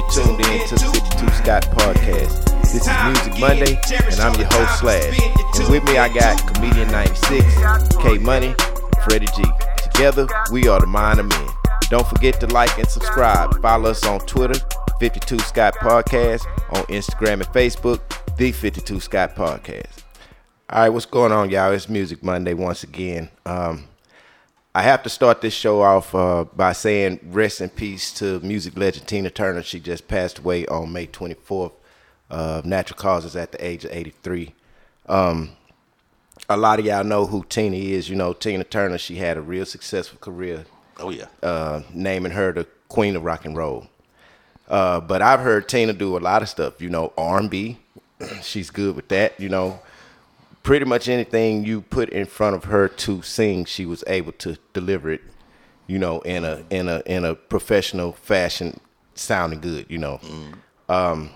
Y'all? Tuned in to the 52 Scott Podcast. This is Music Monday, and I'm your host, Slash. And with me, I got Comedian 96, K Money, and Freddie G. Together, we are the Mind of Men. Don't forget to like and subscribe. Follow us on Twitter, 52 Scott Podcast, on Instagram and Facebook, The 52 Scott Podcast. All right, what's going on, y'all? It's Music Monday once again. Um, I have to start this show off uh, by saying rest in peace to music legend Tina Turner. She just passed away on May 24th of natural causes at the age of 83. Um, a lot of y'all know who Tina is. You know, Tina Turner, she had a real successful career, Oh yeah. uh, naming her the queen of rock and roll. Uh, but I've heard Tina do a lot of stuff, you know, R&B. She's good with that, you know. Pretty much anything you put in front of her to sing, she was able to deliver it, you know, in a in a in a professional fashion, sounding good, you know. Um,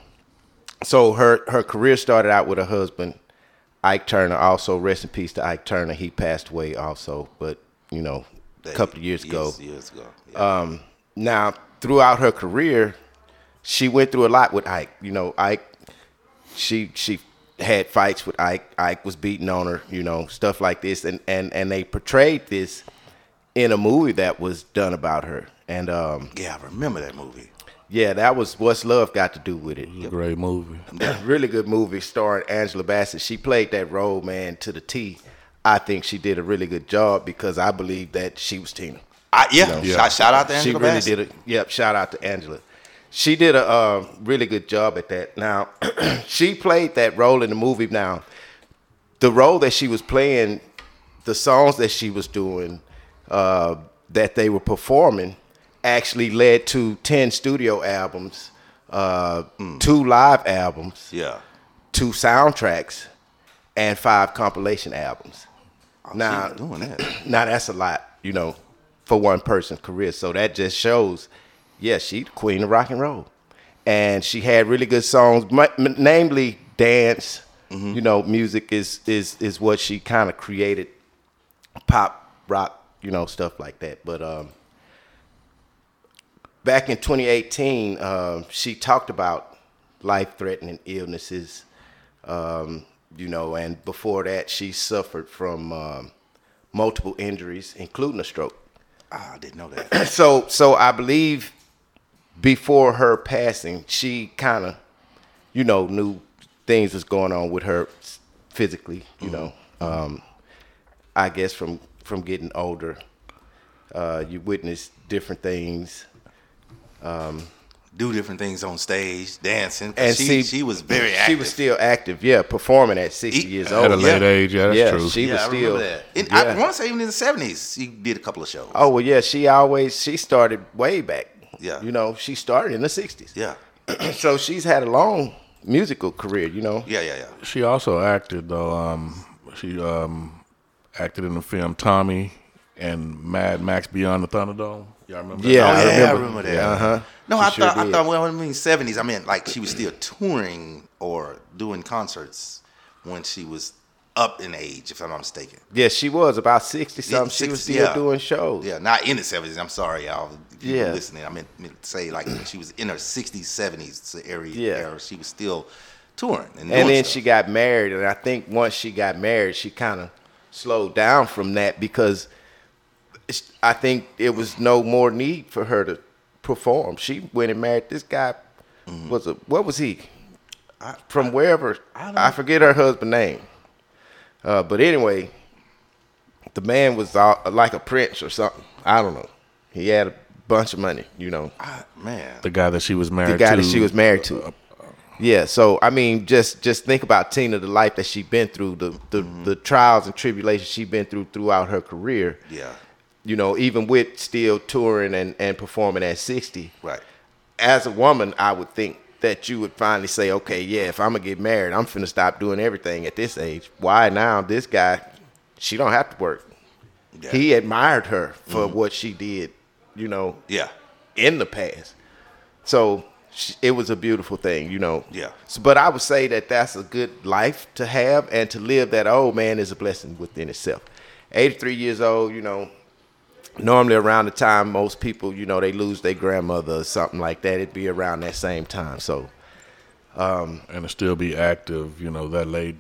so her her career started out with her husband, Ike Turner. Also, rest in peace to Ike Turner. He passed away also, but you know, a couple of years ago. Years, years ago. Yeah. Um, now, throughout her career, she went through a lot with Ike. You know, Ike, she she had fights with Ike. Ike was beating on her. You know, stuff like this, and and and they portrayed this in a movie that was done about her. And um, yeah, I remember that movie. yeah, that was what's love got to do with it. Great movie. really good movie starring Angela Bassett. She played that role, man, to the T. I think she did a really good job because I believe that she was Tina. I, yeah, know. Shout, shout out to Angela she really Bassett. did it. Yep, shout out to Angela. She did a uh, really good job at that. Now, she played that role in the movie. Now, the role that she was playing, the songs that she was doing, uh, that they were performing, actually led to ten studio albums, uh, two live albums, Yeah. two soundtracks, and five compilation albums. now, Keep doing that. now that's a lot, you know, for one person's career. So that just shows, yeah, she the queen of rock and roll, and she had really good songs, m- m- namely dance. You know, music is is is what she kind of created, pop, rock, you know, stuff like that. But um, back in 2018, um, she talked about life-threatening illnesses. Um, you know, and before that, she suffered from um, multiple injuries, including a stroke. Ah, I didn't know that. So, so I believe before her passing, she kind of, you know, knew things was going on with her physically. You know, um, I guess from from getting older, uh, you witness different things. Um, Do different things on stage, dancing. And she, see, she was very active. She was still active, yeah, performing at sixty E- years old. At a late yeah. age, yeah, that's yeah, true. she yeah, was I still. remember that. And yeah. I want to say even in the seventies, she did a couple of shows. Oh well, yeah. She always she started way back. Yeah. you know, she started in the '60s. yeah, so she's had a long musical career. You know. yeah, yeah, yeah. She also acted though. Um, she um, acted in the film Tommy and Mad Max Beyond the Thunderdome. Y'all remember? Yeah, Oh, I yeah, I remember. remember that. Yeah, uh-huh. No, She I sure thought I thought well, I mean seventies. I meant like she was still touring or doing concerts when she was up in age, if I'm not mistaken. Yeah, she was about sixty something. She was still yeah. doing shows. Yeah, not in the seventies. I'm sorry, y'all. Yeah. listening. I meant, meant to say like she was in her sixties, seventies area. Yeah. Era. She was still touring and, and then stuff. she got married, and I think once she got married, she kind of slowed down from that because I think it was no more need for her to perform. She went and married this guy. Mm-hmm. Was a what was he? From wherever I, forget her husband name. Uh, but anyway, the man was all, like a prince or something. I don't know. He had a bunch of money, you know. Ah, man. The guy that she was married the guy to. that she was married to. Yeah, so I mean, just just think about Tina, the life that she's been through, the the, the trials and tribulations she's been through throughout her career. Yeah. you know, even with still touring and, and performing at 60, Right. as a woman, I would think that you would finally say, okay, yeah, if I'm gonna get married, I'm finna stop doing everything at this age. Why now? This guy, she don't have to work. Yeah. He admired her for mm-hmm. what she did, you know, Yeah. in the past. So sh- it was a beautiful thing, you know. Yeah. So, but I would say that that's a good life to have, and to live that old man is a blessing within itself. 83 years old, you know. Normally around the time most people, you know, they lose their grandmother or something like that, it'd be around that same time. So and to still be active, you know, that late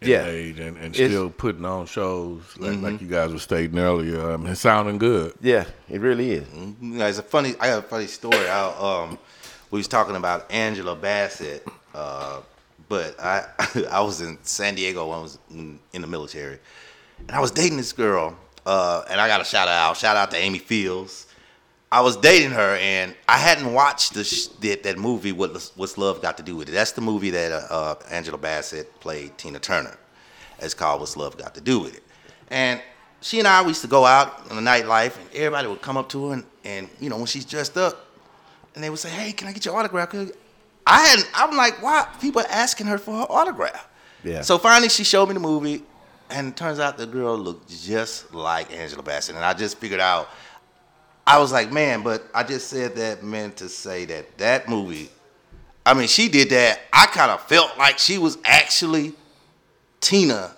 in Yeah. age and, and still putting on shows like, Mm-hmm. like you guys were stating earlier. Um, it's sounding good. yeah, it really is. You know, it's a funny. I got a funny story. I, um, we was talking about Angela Bassett, uh, but I I was in San Diego when I was in, in the military, and I was dating this girl, uh, and I got a shout out. Shout out to Amy Fields. I was dating her, and I hadn't watched the sh- that, that movie. What What's Love Got to Do with It? That's the movie that uh, uh, Angela Bassett played Tina Turner. It's called What's Love Got to Do with It? And she and I we used to go out in the nightlife, and everybody would come up to her, and, and you know when she's dressed up, and they would say, "Hey, can I get your autograph?" I hadn't. I'm like, why people are asking her for her autograph? Yeah. So finally, she showed me the movie, and it turns out the girl looked just like Angela Bassett, and I just figured out. I was like, man, but I just said that meant to say that that movie. I mean, she did that. I kind of felt like she was actually Tina.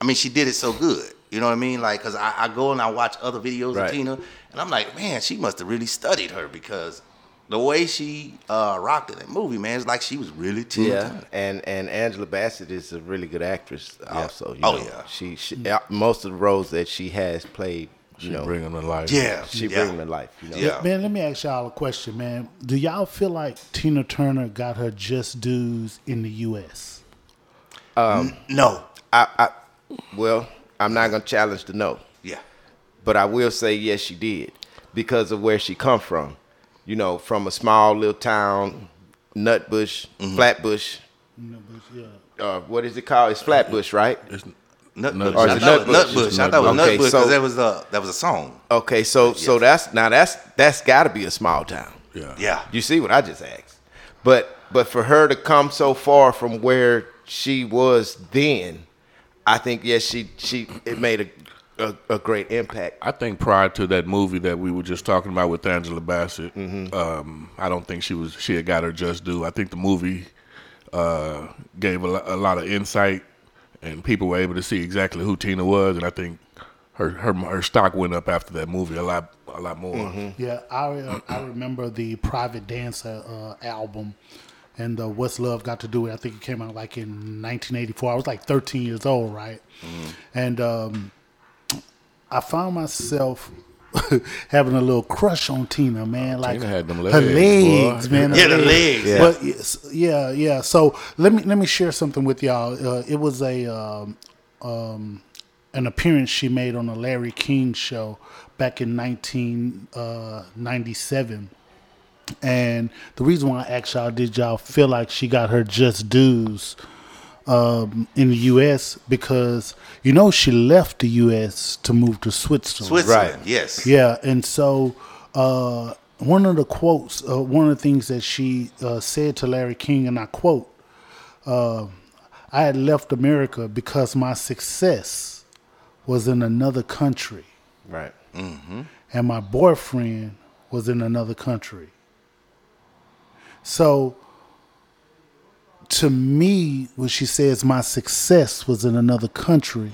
I mean, she did it so good. You know what I mean? Like, cause I, I go and I watch other videos Right. of Tina, and I'm like, man, she must have really studied her because the way she uh, rocked in that movie, man, it's like she was really Tina. Yeah, and and Angela Bassett is a really good actress. Also, you Oh, know. yeah. she, she mm. uh, most of the roles that she has played, you She know, bring them to life. Yeah, she yeah. bring them to life. You know, Yeah. Man, let me ask y'all a question, man. Do y'all feel like Tina Turner got her just dues in the U.S.? Um, no, I, I, well, I'm not gonna challenge the no, yeah, but I will say yes, she did because of where she come from. You know, from a small little town, Nutbush, Mm-hmm. Flatbush. No, but yeah. Uh, what is it called? It's Flatbush, right? Nutbush. Or is I it thought it was Nutbush? Nutbush. I thought it was Okay, Nutbush because so- that was a that was a song. Okay, so so that's now that's that's got to be a small town. Yeah. Yeah, You see what I just asked. But but for her to come so far from where she was then, I think yes, she she it made a a, a great impact. I think prior to that movie that we were just talking about with Angela Bassett, Mm-hmm. um, I don't think she was she had got her just due. I think the movie uh, gave a, a lot of insight, and people were able to see exactly who Tina was, and I think her her her stock went up after that movie a lot a lot more. Mm-hmm. Yeah, I uh, I remember the Private Dancer uh, album, and uh, What's Love Got to Do with. It. I think it came out like in 1984. I was like 13 years old, right? And um, I found myself having a little crush on Tina, man. Like Tina had them her legs, legs, boy. man. her Yeah, the legs. Yeah. But yeah, yeah. So let me let me share something with y'all. Uh, it was a um, um, an appearance she made on the Larry King show back in 1997. And the reason why I asked y'all, did y'all feel like she got her just dues um, in the U.S. because you know she left the U.S. to move to Switzerland. Switzerland. Right. Yes. Yeah, and so uh, one of the quotes, uh, one of the things that she uh, said to Larry King, and I quote, uh, "I had left America because my success was in another country, Right. and my boyfriend was in another country." So. To me, when she says my success was in another country,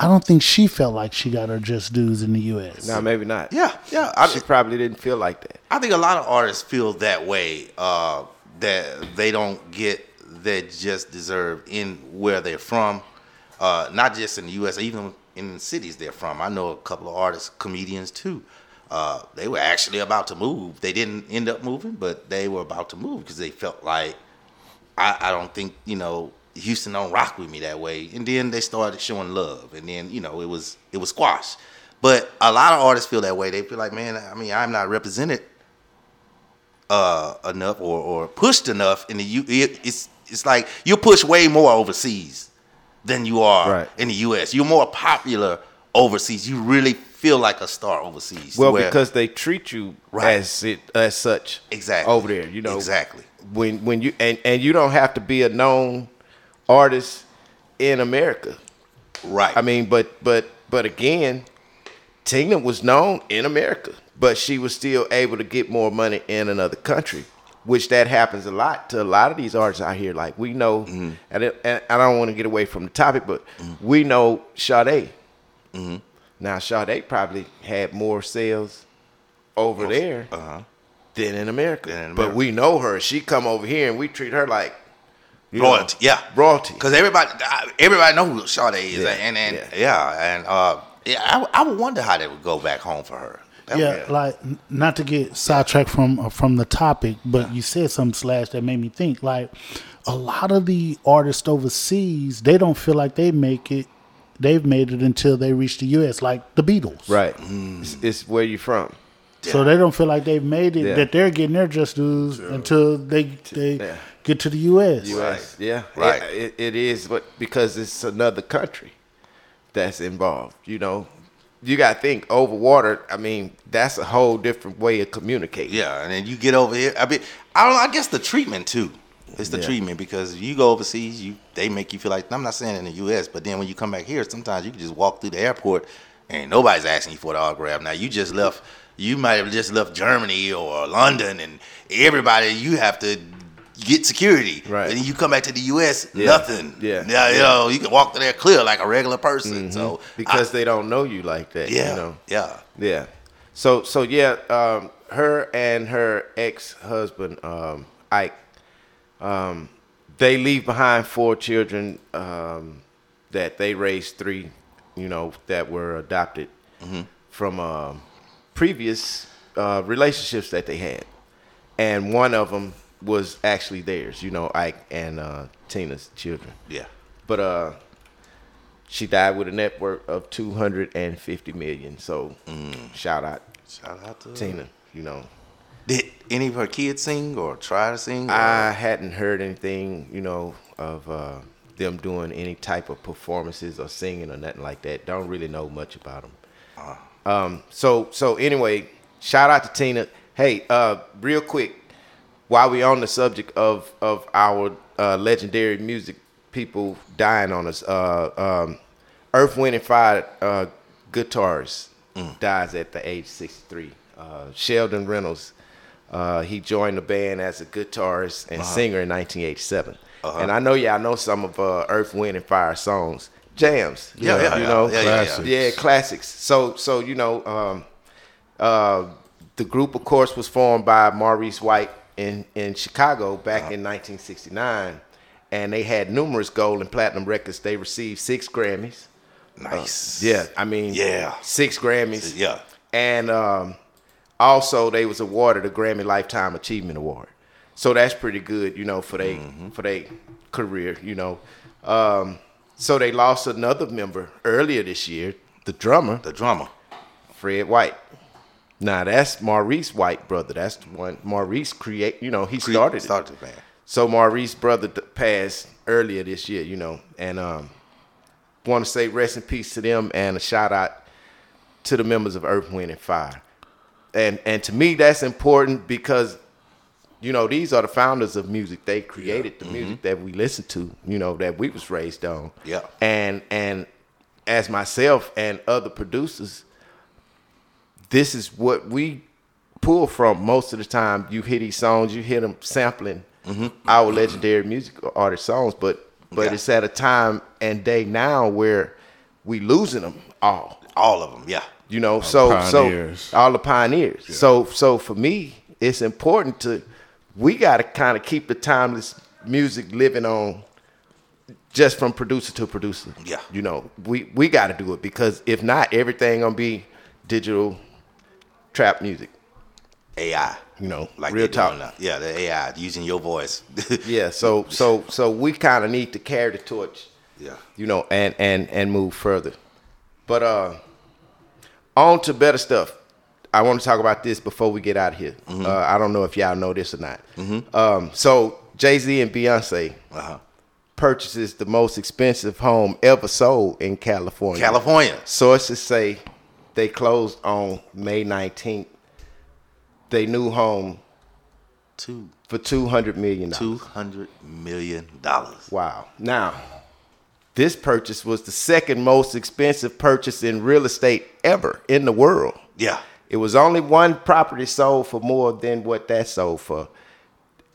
I don't think she felt like she got her just dues in the U.S. Now maybe not. Yeah, yeah. I, She probably didn't feel like that. I think a lot of artists feel that way. Uh, that they don't get that just deserve in where they're from. Uh, not just in the U.S., even in the cities they're from. I know a couple of artists, comedians too. Uh, they were actually about to move. They didn't end up moving, but they were about to move because they felt like I, I don't think you know Houston don't rock with me that way. And then they started showing love, and then you know it was it was squash. But a lot of artists feel that way. They feel like, man, I mean, I'm not represented uh, enough or, or pushed enough in the U. It, it's it's like you push way more overseas than you are Right. in the U.S. You're more popular overseas. You really feel like a star overseas. Well, where- because they treat you Right. as it as such Exactly. over there. You know Exactly. When when you and and you don't have to be a known artist in America. right. I mean, but but but again, Tina was known in America, but she was still able to get more money in another country, which that happens a lot to a lot of these artists out here. Like we know, Mm-hmm. and, it, and I don't want to get away from the topic, but we know Sade. Mm-hmm. Now Sade probably had more sales over there uh-huh. Than in America. Than in But we know her. She come over here and we treat her like you know, royalty. yeah, royalty. Because everybody, everybody know who Sade is, Yeah, and and yeah. yeah, and uh, yeah, I, I would wonder how they would go back home for her. That yeah, would- like not to get sidetracked from uh, from the topic, but you said some slash that made me think. Like a lot of the artists overseas, they don't feel like they make it. They've made it until they reach the U.S. Like the Beatles, right. Mm. It's, it's where you from. So they don't feel like they've made it. Yeah. That they're getting their just dues until they they Yeah. get to the U.S. U.S. Yeah, Right. It, it, it is, but because it's another country that's involved. You know, you got to think over water. I mean, that's a whole different way of communicating. Yeah, and then you get over here. I mean, I don't. I guess the treatment too. It's the Yeah. treatment because you go overseas, you they make you feel like I'm not saying in the U.S., but then when you come back here, sometimes you can just walk through the airport and nobody's asking you for the autograph. Now you just left. You might have just left Germany or London, and everybody you have to get security. Right. And you come back to the U.S. Yeah. Nothing. Yeah. Yeah. You Yeah. know, you can walk through there clear like a regular person. So because I- they don't know you like that. yeah, You know? yeah. Yeah. So so yeah, um, her and her ex husband um, Ike, um, they leave behind four children um, that they raised three, you know, that were adopted from um, previous uh, relationships that they had, and one of them was actually theirs. You know, Ike and uh, Tina's children. Yeah. But uh, she died with a net worth of two hundred and fifty million. So shout out Shout out to Tina. You know, Did any of her kids sing or try to sing? or- I hadn't heard anything. You know of uh, them doing any type of performances or singing or nothing like that. Don't really know much about them. Um, so so anyway, shout out to Tina. Hey, uh, real quick, while we on the subject of of our uh, legendary music people dying on us, uh, um, Earth, Wind and Fire uh, guitarist dies at the age sixty three. Uh, Sheldon Reynolds. Uh, he joined the band as a guitarist and singer in 1987. And I know y'all know some of uh, Earth, Wind, and Fire songs, jams. Yeah, yeah, you yeah. know, Yeah, yeah, yeah. Classics. yeah, classics. So, so you know, um, uh, the group, of course, was formed by Maurice White in in Chicago back Uh-huh. in 1969, and they had numerous gold and platinum records. They received six Grammys. nice. Yeah, I mean, Yeah. six Grammys. Yeah. and um, also they was awarded a Grammy Lifetime Achievement Award. So that's pretty good, you know, for they Mm-hmm. for their career, you know. Um, so they lost another member earlier this year, the drummer The drummer. Fred White. Now that's Maurice White brother. That's the one Maurice create. You know, he started it. Started the band. So Maurice brother passed earlier this year, you know, and um, want to say rest in peace to them and a shout out to the members of Earth, Wind, and Fire. And and to me that's important because you know these are the founders of music. They created the mm-hmm. music that we listen to. You know that we was raised on. Yeah. And and as myself and other producers, this is what we pull from most of the time. You hear these songs, you hear them sampling mm-hmm. our legendary music artist songs, but but Yeah. it's at a time and day now where we losing them all. All of them. Yeah. You know, so so all the pioneers. So so for me, it's important to we got to kind of keep the timeless music living on just from producer to producer. Yeah. You know, we we got to do it because if not, everything gonna be digital trap music. AI. You know, Like real talk. now. Yeah, the AI using your voice. Yeah. So so so we kind of need to carry the torch. Yeah. you know, and and and move further. But uh, on to better stuff. I want to talk about this before we get out of here. Mm-hmm. Uh, I don't know if y'all know this or not. Um, so Jay Z and Beyonce Uh-huh. purchases the most expensive home ever sold in California. California. Sources say they closed on May 19th. They new home Two for 200 million two dollars. hundred million dollars. Wow. Now, this purchase was the second most expensive purchase in real estate ever in the world. Yeah. It was only one property sold for more than what that sold for.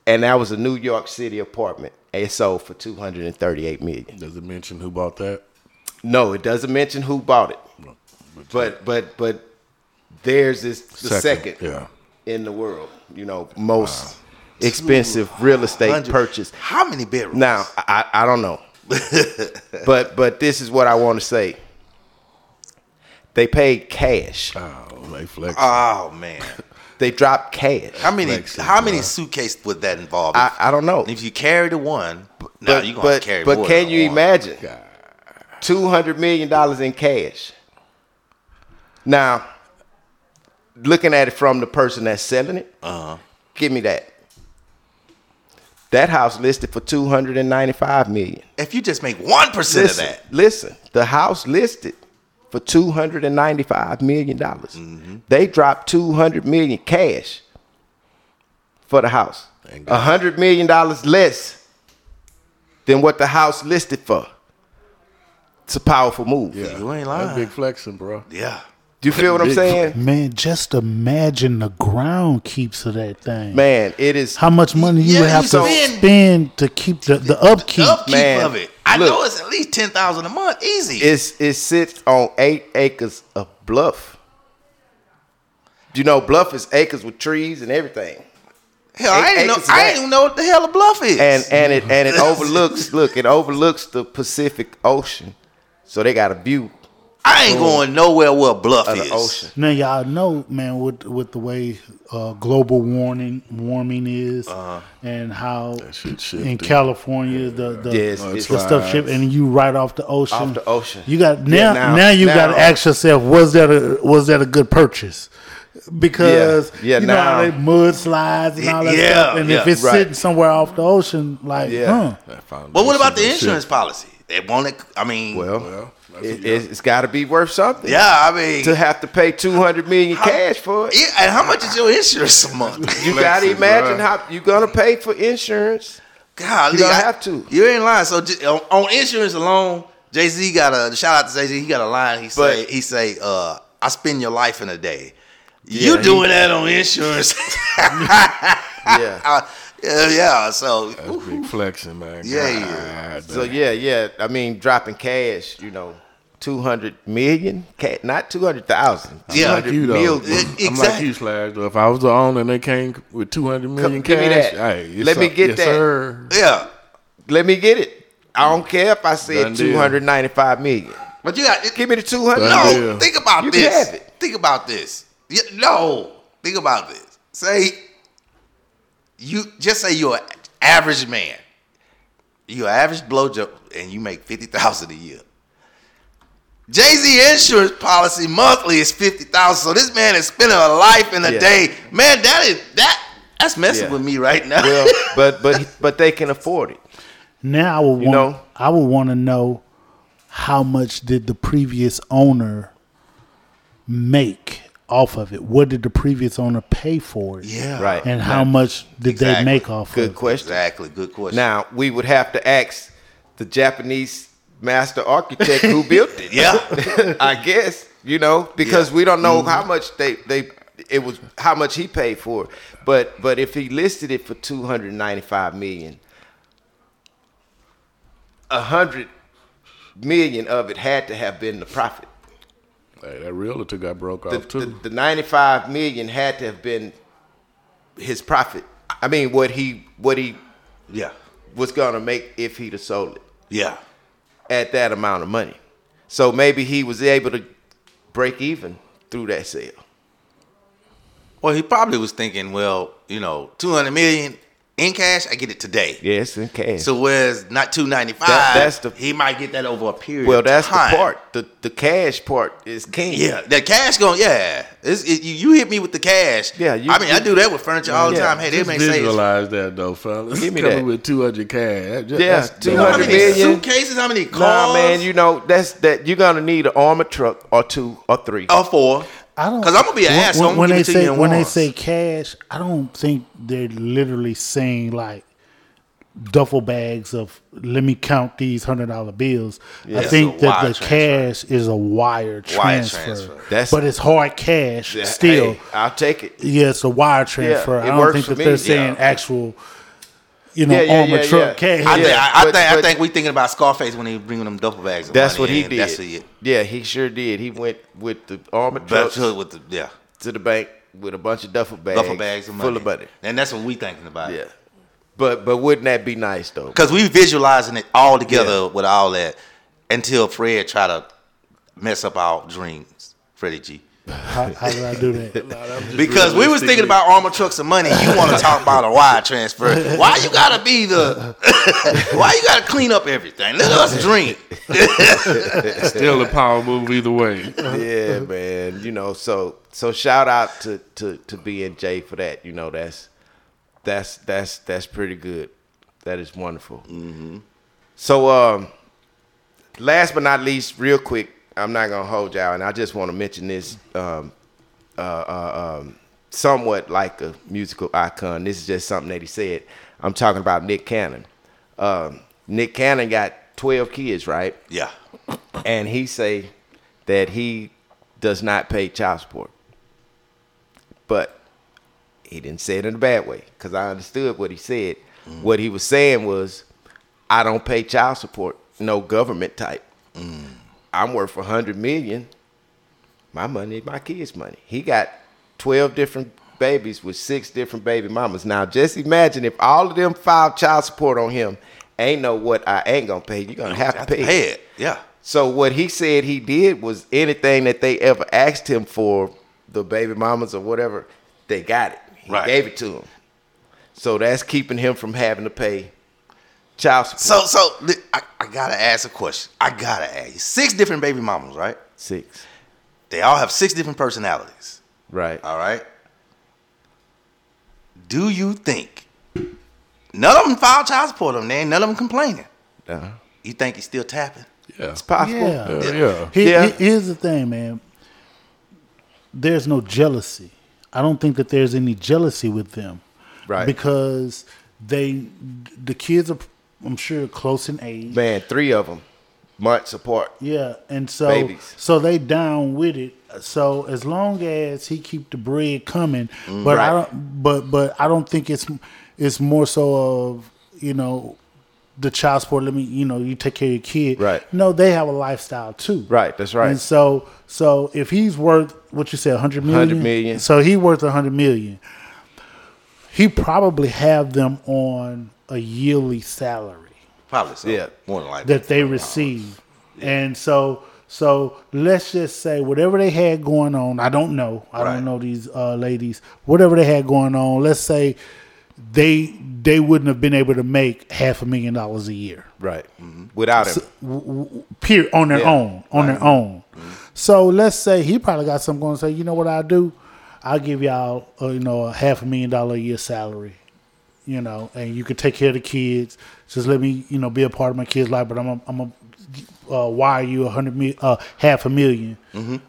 And that was a New York City apartment. It sold for 238 million. Does it mention who bought that? No, it doesn't mention who bought it. But but but theirs is the second, Yeah. in the world. You know, most expensive real estate 100 purchase. How many bedrooms? Now, I, I don't know. but but this is what I want to say. They paid cash. Oh, they flex. Oh man. They dropped cash. How many Flexing, how many suitcases would that involve? I, I don't know. if you carry the one, now But you're gonna but, have carry but more can than you one. imagine? Two hundred million dollars in cash. Now, looking at it from the person that's selling it, Uh-huh. give me that. That house listed for two hundred and ninety-five million. If you just make one percent of that, listen. The house listed for two hundred and ninety-five million dollars. Mm-hmm. They dropped two hundred million cash for the house. A hundred million dollars less than what the house listed for. It's a powerful move. Yeah. You ain't That's lying. big flexing, bro. yeah. Do you feel what I'm saying? Man, just imagine the ground keeps of that thing. Man, it is. How much money you Yeah, would have to spend- spend to keep the, the upkeep? upkeep Man, of it. I look. know it's at least ten thousand a month, easy. It's it sits on eight acres of bluff. Do you know, bluff is acres with trees and everything. hell, I eight ain't know. I ain't even know what the hell a bluff is. and and it and it overlooks look it overlooks the Pacific Ocean, so they got a view I ain't going nowhere where a bluff of is. ocean. Now y'all know, man, with with the way uh, global warming warming is, and how shit in shifted. California the the, Yes, the it's stuff slides. shift, and you right off the ocean. Off the ocean. You got now. Yeah, now, now- you got to ask yourself, was that a was that a good purchase? Because Yeah, yeah, you know how now- they mudslides and all that Yeah, stuff, and if it's right. sitting somewhere off the ocean, like, Yeah. huh? That But what about the insurance shit. policy? They want it. I mean, Well, Well, that's it, a- it's, it's got to be worth something. yeah. I mean, To have to pay two hundred million cash for it, and how much is your insurance a month? you got to imagine bruh. how you're gonna pay for insurance. God, You don't have to. You ain't lying. So j- on, on insurance alone, Jay Z got a shout out to Jay Z. He got a line. He say But- he say, uh, "I spend your life in a day." Yeah, you he- doing that on insurance? Yeah. Uh, yeah, yeah. So That's big flexing, man. Yeah, yeah. God So damn. yeah, yeah. I mean, dropping cash, you know, two hundred million, not two hundred thousand. Yeah. like you though. million. It- I'm like exactly. you, Slash. Though. If I was the owner and they came with 200 million give me cash, that. hey, yes, Let me get yes, that. Sir. yeah, Let me get it. I don't mm. care if I Done said deal. two hundred ninety-five million. but you got Give me the two hundred. Done no. deal. Think about You can this. have it. Think about this. Yeah, no, think about this. Say you just say you're an average man. You're an average blowjob and you make fifty thousand a year. Jay Z insurance policy monthly is fifty thousand. So this man is spending a life in a Yeah. day. Man, that is that that's messing Yeah. with me right now. Well, but but but they can afford it. Now I would You want know? I would want to know how much did the previous owner make off of it? What did the previous owner pay for it? yeah, Right. And how much did Exactly. they make off Good of it? Good question. Exactly. Good question. Now we would have to ask the Japanese master architect who built it. Yeah. I guess you know because Yeah. we don't know mm-hmm. how much they they it was how much he paid for it. But but if he listed it for two hundred ninety five million, a hundred million of it had to have been the profit. Hey, that realtor got broke The, off too. the, the ninety five million had to have been his profit. I mean what he what he yeah. was gonna make if he'd have sold it Yeah. At that amount of money. So maybe he was able to break even through that sale. Well, he probably was thinking, well, you know, two hundred million. In cash, I get it today. Yes, in cash. So whereas not two ninety five, That- that's the- he might get that over a period. well, of that's time. the part. The the cash part is king. Yeah, that cash going. Yeah, it's, it, you, you hit me with the cash. Yeah, you- I mean, I do that with furniture all the Yeah, time. Hey, they Just may say, it's- visualize that though, fellas. Give me Coming that. with two hundred cash. That- Yeah, that's- two you know how many suitcases, how many cars? Nah, man, you know that's that you're gonna need an armored truck or two or three. or four. I don't Because I'm gonna be an when, asshole. I'm when, they give it to say you in when they say cash. I don't think they're literally saying like duffel bags of let me count these hundred dollar bills. I think that the transfer. cash is a wire transfer. Wire transfer. That's- but it's hard cash Yeah, still. hey, I'll take it. Yeah, it's a wire transfer. it I don't works think for that they're saying yeah. actual, you know, Yeah, yeah, armor yeah, truck yeah. cash. I, think, Yeah, I, I but- think I think we thinking about Scarface when he bringing them duffel bags. That's what he in. did. That's it. Yeah, he sure did. He went with the armored But trucks with the yeah to the bank with a bunch of duffel bags, duffel bags of money. full of money. and that's what we thinking about. Yeah, but but wouldn't that be nice though? because we visualizing it all together Yeah. with all that until Fred try to mess up our dreams, Freddie G. How, how did I do that? Because we was thinking about armor trucks and money. You want to talk about a wire transfer? Why you gotta be the? why you gotta clean up everything? Let us drink. Still a power move either way. yeah, man. You know, so so shout out to to to B and J for that. You know, that's that's that's that's pretty good. That is wonderful. Mm-hmm. So, um, last but not least, real quick, I'm not gonna hold y'all, and I just want to mention this. Um, uh, uh, um, somewhat like a musical icon. This is just something that he said. I'm talking about Nick Cannon. Um, Nick Cannon got 12 kids, right? Yeah. and he say that he does not pay child support. But he didn't say it in a bad way because I understood what he said. What he was saying was, I don't pay child support, no government type. I'm worth a hundred million. My money, my kids' money. He got twelve different babies with six different baby mamas. Now, just imagine if all of them filed child support on him. Ain't know what I ain't gonna pay. You're gonna have to Have to pay. pay it. Yeah. So what he said he did was anything that they ever asked him for, the baby mamas or whatever, they got it. He Right. gave it to him. So that's keeping him from having to pay child support. So so li- I, I gotta ask a question. I gotta ask you. Six different baby mamas, right? Six. They all have six different personalities. Right. All right. Do you think none of them filed child support on there? None of them complaining. Uh-huh. You think he's still tapping? Yeah. It's possible. Yeah. Uh, yeah. Here- Yeah. here- here's the thing, man. There's no jealousy. I don't think that there's any jealousy with them, Right. Because they, the kids are, I'm sure, close in age. Man, three of them, months apart. Yeah, and so Babies. so they down with it. So as long as he keep the bread coming, mm, but I don't. But but I don't think it's it's more so of you know the child support. Let me you know you take care of your kid. Right. No, they have a lifestyle too. Right, that's right. And so so if he's worth what you said, hundred million. 100 million. So he worth a hundred million. He probably have them on a yearly salary Probably so. Yeah. More than likely. that they receive. And so so let's just say whatever they had going on, I don't know. I Right. don't know these uh, ladies. Whatever they had going on, let's say they they wouldn't have been able to make half a million dollars a year. Right. Without him. peer on their Yeah. own. On their own. So let's say he probably got something going to say, you know what I'll do? I'll give y'all uh, you know a half a million dollar a year salary. You know, and you can take care of the kids. Just let me, you know, be a part of my kids' life. But I'm, a, I'm a uh, wire you a hundred mil, uh, half a 1000000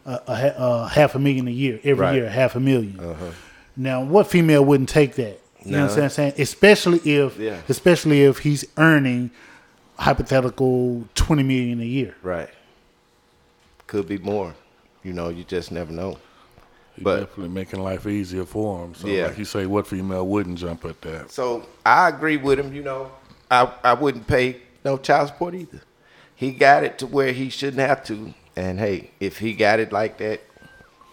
uh, a, ha- uh, half a million a year every Right. year, half a 1000000 Now, what female wouldn't take that? You know what I'm saying? Especially if, Yeah. especially if he's earning hypothetical twenty million a year. Right. Could be more. You know, you just never know. But- definitely making life easier for him. So Yeah. like you say, what female wouldn't jump at that? So I agree with him. You know, I I wouldn't pay no child support either. He got it to where he shouldn't have to. And hey, if he got it like that,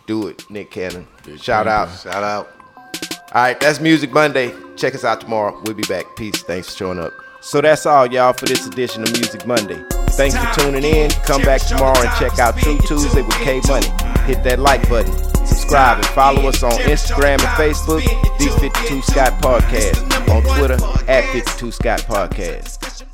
do it, Nick Cannon. Shout out. Shout out. All right, that's Music Monday. Check us out tomorrow. We'll be back. Peace. Thanks for showing up. So that's all, y'all, for this edition of Music Monday. Thanks for tuning in. Come back tomorrow and check out True Tuesday with K Money. Hit that like button, subscribe, and follow us on Instagram and Facebook. D52 Scott Podcast. on Twitter at 52 Scott Podcast.